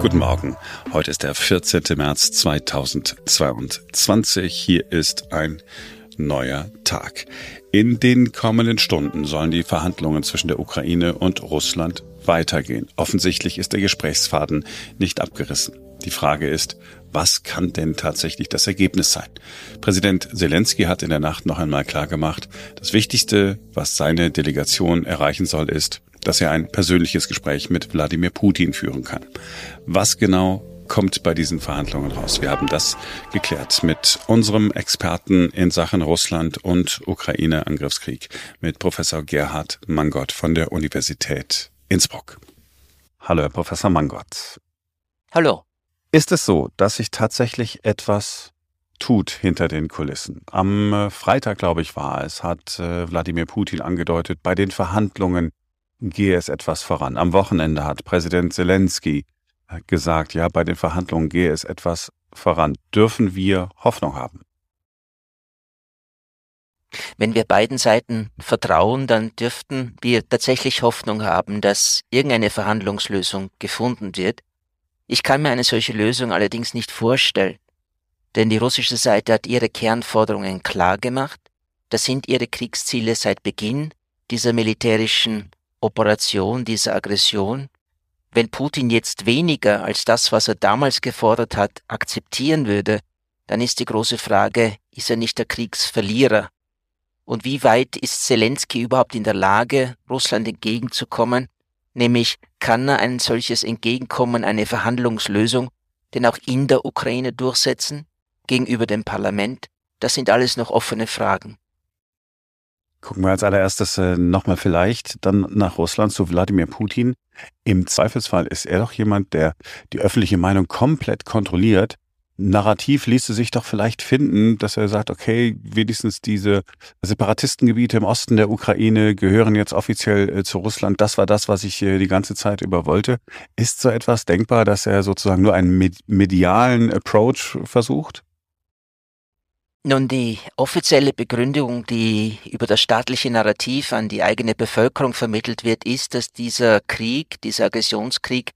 Guten Morgen. Heute ist der 14. März 2022. Hier ist ein neuer Tag. In den kommenden Stunden sollen die Verhandlungen zwischen der Ukraine und Russland weitergehen. Offensichtlich ist der Gesprächsfaden nicht abgerissen. Die Frage ist, was kann denn tatsächlich das Ergebnis sein? Präsident Zelensky hat in der Nacht noch einmal klargemacht, das Wichtigste, was seine Delegation erreichen soll, ist, dass er ein persönliches Gespräch mit Wladimir Putin führen kann. Was genau kommt bei diesen Verhandlungen raus? Wir haben das geklärt mit unserem Experten in Sachen Russland und Ukraine-Angriffskrieg, mit Professor Gerhard Mangott von der Universität Innsbruck. Hallo, Herr Professor Mangott. Hallo. Ist es so, dass sich tatsächlich etwas tut hinter den Kulissen? Am äh, Freitag, glaube ich, war es, hat äh, Wladimir Putin angedeutet, bei den Verhandlungen gehe es etwas voran. Am Wochenende hat Präsident Zelensky äh, gesagt, ja, bei den Verhandlungen gehe es etwas voran. Dürfen wir Hoffnung haben? Wenn wir beiden Seiten vertrauen, dann dürften wir tatsächlich Hoffnung haben, dass irgendeine Verhandlungslösung gefunden wird. Ich kann mir eine solche Lösung allerdings nicht vorstellen, denn die russische Seite hat ihre Kernforderungen klar gemacht, das sind ihre Kriegsziele seit Beginn dieser militärischen Operation, dieser Aggression, wenn Putin jetzt weniger als das, was er damals gefordert hat, akzeptieren würde, dann ist die große Frage, ist er nicht der Kriegsverlierer? Und wie weit ist Zelensky überhaupt in der Lage, Russland entgegenzukommen? Nämlich, kann er ein solches Entgegenkommen, eine Verhandlungslösung, denn auch in der Ukraine durchsetzen, gegenüber dem Parlament? Das sind alles noch offene Fragen. Gucken wir als allererstes äh, nochmal vielleicht dann nach Russland zu Wladimir Putin. Im Zweifelsfall ist er doch jemand, der die öffentliche Meinung komplett kontrolliert. Narrativ ließe sich doch vielleicht finden, dass er sagt, okay, wenigstens diese Separatistengebiete im Osten der Ukraine gehören jetzt offiziell äh, zu Russland. Das war das, was ich äh, die ganze Zeit über wollte. Ist so etwas denkbar, dass er sozusagen nur einen medialen Approach versucht? Nun, die offizielle Begründung, die über das staatliche Narrativ an die eigene Bevölkerung vermittelt wird, ist, dass dieser Krieg, dieser Aggressionskrieg,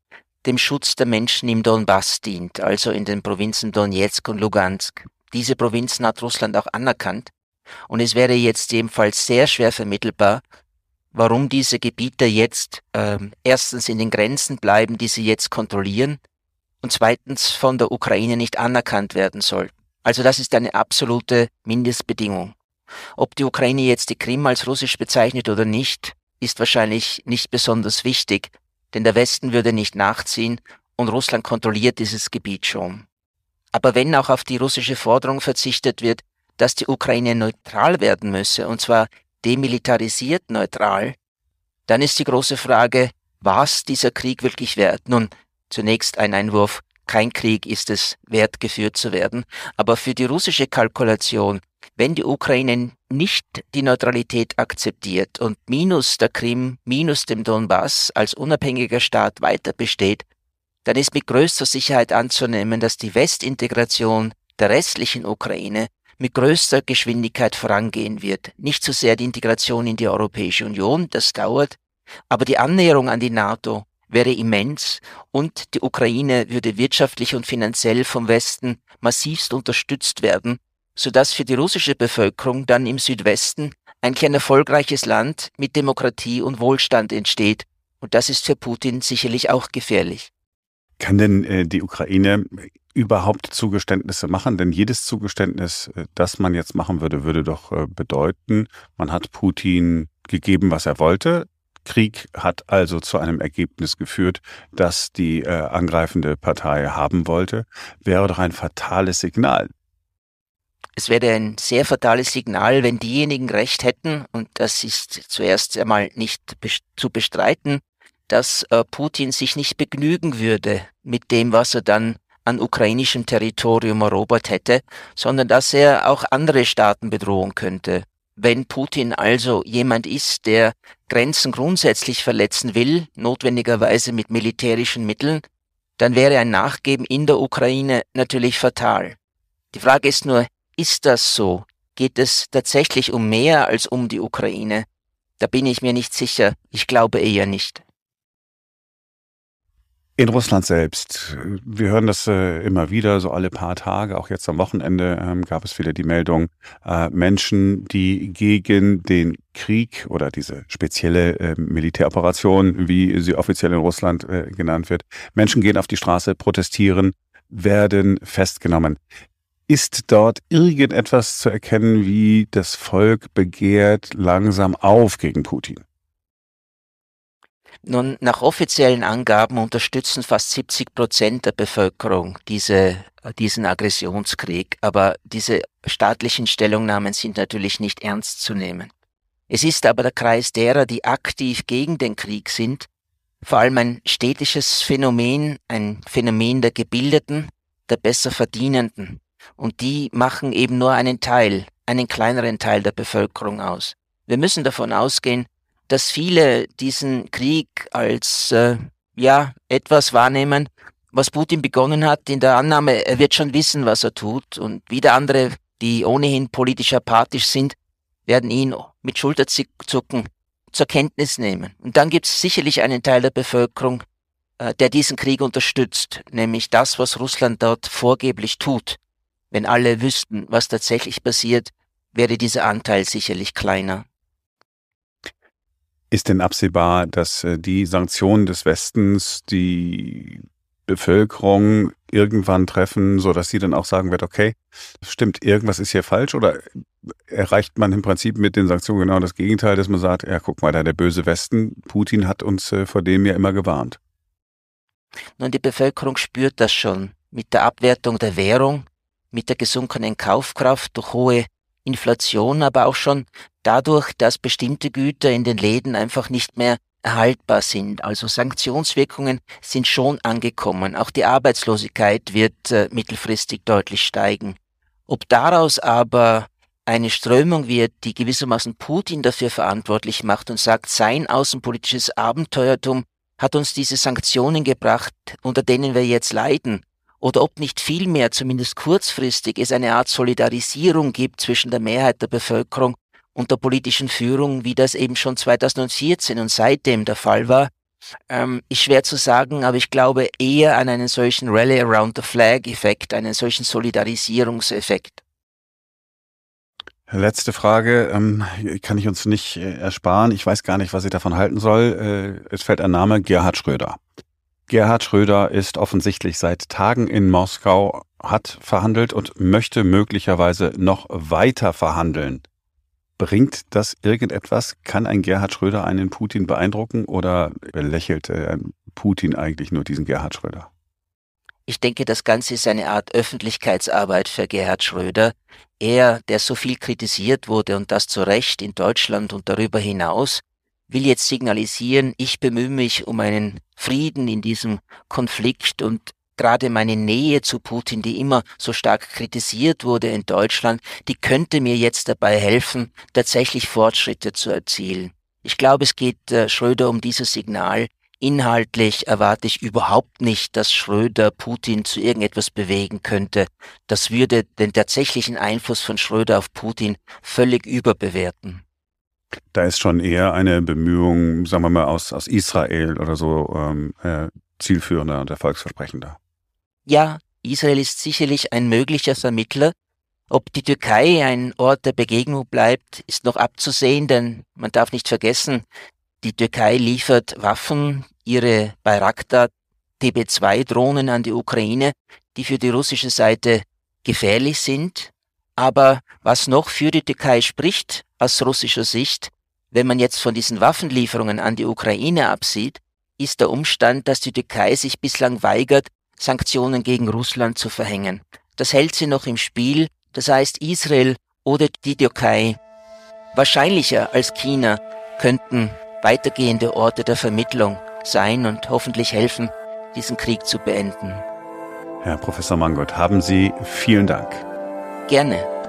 dem Schutz der Menschen im Donbass dient, also in den Provinzen Donetsk und Lugansk. Diese Provinzen hat Russland auch anerkannt. Und es wäre jetzt ebenfalls sehr schwer vermittelbar, warum diese Gebiete jetzt äh, erstens in den Grenzen bleiben, die sie jetzt kontrollieren, und zweitens von der Ukraine nicht anerkannt werden sollten. Also das ist eine absolute Mindestbedingung. Ob die Ukraine jetzt die Krim als russisch bezeichnet oder nicht, ist wahrscheinlich nicht besonders wichtig, denn der Westen würde nicht nachziehen und Russland kontrolliert dieses Gebiet schon. Aber wenn auch auf die russische Forderung verzichtet wird, dass die Ukraine neutral werden müsse, und zwar demilitarisiert neutral, dann ist die große Frage, was dieser Krieg wirklich wert? Nun, zunächst ein Einwurf, kein Krieg ist es wert, geführt zu werden. Aber für die russische Kalkulation, wenn die Ukraine nicht die Neutralität akzeptiert und minus der Krim, minus dem Donbass als unabhängiger Staat weiter besteht, dann ist mit größter Sicherheit anzunehmen, dass die Westintegration der restlichen Ukraine mit größter Geschwindigkeit vorangehen wird. Nicht so sehr die Integration in die Europäische Union, das dauert, aber die Annäherung an die NATO wäre immens und die Ukraine würde wirtschaftlich und finanziell vom Westen massivst unterstützt werden, sodass für die russische Bevölkerung dann im Südwesten eigentlich ein erfolgreiches Land mit Demokratie und Wohlstand entsteht. Und das ist für Putin sicherlich auch gefährlich. Kann denn äh, die Ukraine überhaupt Zugeständnisse machen? Denn jedes Zugeständnis, äh, das man jetzt machen würde, würde doch äh, bedeuten, man hat Putin gegeben, was er wollte. Krieg hat also zu einem Ergebnis geführt, das die äh, angreifende Partei haben wollte, wäre doch ein fatales Signal. Es wäre ein sehr fatales Signal, wenn diejenigen recht hätten, und das ist zuerst einmal nicht zu bestreiten, dass äh, Putin sich nicht begnügen würde mit dem, was er dann an ukrainischem Territorium erobert hätte, sondern dass er auch andere Staaten bedrohen könnte. Wenn Putin also jemand ist, der Grenzen grundsätzlich verletzen will, notwendigerweise mit militärischen Mitteln, dann wäre ein Nachgeben in der Ukraine natürlich fatal. Die Frage ist nur, ist das so? Geht es tatsächlich um mehr als um die Ukraine? Da bin ich mir nicht sicher. Ich glaube eher nicht. In Russland selbst, wir hören das äh, immer wieder, so alle paar Tage, auch jetzt am Wochenende ähm, gab es wieder die Meldung, äh, Menschen, die gegen den Krieg oder diese spezielle äh, Militäroperation, wie sie offiziell in Russland äh, genannt wird, Menschen gehen auf die Straße, protestieren, werden festgenommen. Ist dort irgendetwas zu erkennen, wie das Volk begehrt langsam auf gegen Putin? Nun, nach offiziellen Angaben unterstützen fast 70 Prozent der Bevölkerung diese, diesen Aggressionskrieg, aber diese staatlichen Stellungnahmen sind natürlich nicht ernst zu nehmen. Es ist aber der Kreis derer, die aktiv gegen den Krieg sind, vor allem ein städtisches Phänomen, ein Phänomen der Gebildeten, der besser Verdienenden. Und die machen eben nur einen Teil, einen kleineren Teil der Bevölkerung aus. Wir müssen davon ausgehen, dass viele diesen Krieg als äh, ja etwas wahrnehmen, was Putin begonnen hat, in der Annahme, er wird schon wissen, was er tut. Und wieder andere, die ohnehin politisch apathisch sind, werden ihn mit Schulterzucken zur Kenntnis nehmen. Und dann gibt es sicherlich einen Teil der Bevölkerung, äh, der diesen Krieg unterstützt, nämlich das, was Russland dort vorgeblich tut. Wenn alle wüssten, was tatsächlich passiert, wäre dieser Anteil sicherlich kleiner. Ist denn absehbar, dass äh, die Sanktionen des Westens die Bevölkerung irgendwann treffen, so dass sie dann auch sagen wird, okay, stimmt, irgendwas ist hier falsch oder erreicht man im Prinzip mit den Sanktionen genau das Gegenteil, dass man sagt, ja, guck mal, da der böse Westen, Putin hat uns äh, vor dem ja immer gewarnt. Nun, die Bevölkerung spürt das schon mit der Abwertung der Währung, mit der gesunkenen Kaufkraft durch hohe Inflation, aber auch schon dadurch, dass bestimmte Güter in den Läden einfach nicht mehr erhaltbar sind. Also Sanktionswirkungen sind schon angekommen. Auch die Arbeitslosigkeit wird äh, mittelfristig deutlich steigen. Ob daraus aber eine Strömung wird, die gewissermaßen Putin dafür verantwortlich macht und sagt, sein außenpolitisches Abenteuertum hat uns diese Sanktionen gebracht, unter denen wir jetzt leiden, oder ob nicht vielmehr, zumindest kurzfristig, es eine Art Solidarisierung gibt zwischen der Mehrheit der Bevölkerung und der politischen Führung, wie das eben schon 2014 und seitdem der Fall war, ähm, ist schwer zu sagen, aber ich glaube eher an einen solchen Rally around the Flag Effekt, einen solchen Solidarisierungseffekt. Letzte Frage, ähm, kann ich uns nicht äh, ersparen. Ich weiß gar nicht, was ich davon halten soll. Äh, es fällt ein Name, Gerhard Schröder. Gerhard Schröder ist offensichtlich seit Tagen in Moskau, hat verhandelt und möchte möglicherweise noch weiter verhandeln. Bringt das irgendetwas? Kann ein Gerhard Schröder einen Putin beeindrucken oder lächelt äh, Putin eigentlich nur diesen Gerhard Schröder? Ich denke, das Ganze ist eine Art Öffentlichkeitsarbeit für Gerhard Schröder. Er, der so viel kritisiert wurde und das zu Recht in Deutschland und darüber hinaus, will jetzt signalisieren, ich bemühe mich um einen Frieden in diesem Konflikt und gerade meine Nähe zu Putin, die immer so stark kritisiert wurde in Deutschland, die könnte mir jetzt dabei helfen, tatsächlich Fortschritte zu erzielen. Ich glaube, es geht äh, Schröder um dieses Signal. Inhaltlich erwarte ich überhaupt nicht, dass Schröder Putin zu irgendetwas bewegen könnte. Das würde den tatsächlichen Einfluss von Schröder auf Putin völlig überbewerten. Da ist schon eher eine Bemühung, sagen wir mal, aus, aus Israel oder so ähm, äh, zielführender und erfolgsversprechender. Ja, Israel ist sicherlich ein möglicher Vermittler. Ob die Türkei ein Ort der Begegnung bleibt, ist noch abzusehen, denn man darf nicht vergessen, die Türkei liefert Waffen, ihre Bayraktar TB2-Drohnen an die Ukraine, die für die russische Seite gefährlich sind. Aber was noch für die Türkei spricht, aus russischer Sicht, wenn man jetzt von diesen Waffenlieferungen an die Ukraine absieht, ist der Umstand, dass die Türkei sich bislang weigert, Sanktionen gegen Russland zu verhängen. Das hält sie noch im Spiel, das heißt Israel oder die Türkei. Wahrscheinlicher als China könnten weitergehende Orte der Vermittlung sein und hoffentlich helfen, diesen Krieg zu beenden. Herr Professor Mangot, haben Sie vielen Dank. Gerne.